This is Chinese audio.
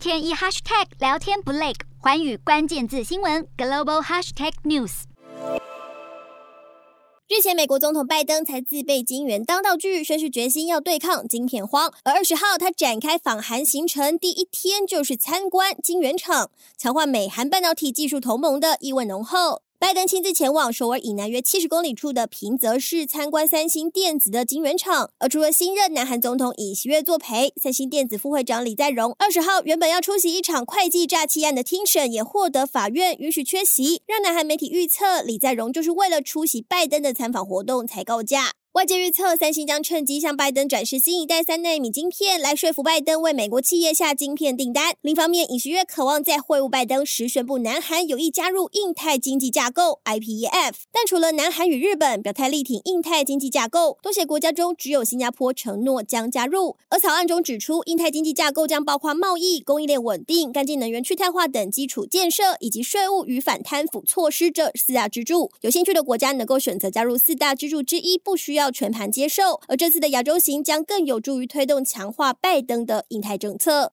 天一 hashtag 聊天不累，环宇关键字新闻 global hashtag news。日前，美国总统拜登才自备金元当道具，宣示决心要对抗晶片荒。而二十号，他展开访韩行程，第一天就是参观晶圆厂，强化美韩半导体技术同盟的意味浓厚。拜登亲自前往首尔以南约七十公里处的平泽市参观三星电子的晶圆厂，而除了新任南韩总统尹锡悦作陪，三星电子副会长李在镕二十号原本要出席一场会计诈欺案的听审，也获得法院允许缺席，让南韩媒体预测李在镕就是为了出席拜登的参访活动才告假。外界预测，三星将趁机向拜登展示新一代三纳米晶片，来说服拜登为美国企业下晶片订单。另一方面，尹锡悦渴望在会晤拜登时宣布南韩有意加入印太经济架构 （IPEF）。但除了南韩与日本表态力挺印太经济架构，多些国家中只有新加坡承诺将加入。而草案中指出，印太经济架构将包括贸易、供应链稳定、干净能源、去碳化等基础建设，以及税务与反贪腐措施这四大支柱。有兴趣的国家能够选择加入四大支柱之一，不需要。要全盘接受，而这次的亚洲行将更有助于推动强化拜登的印太政策。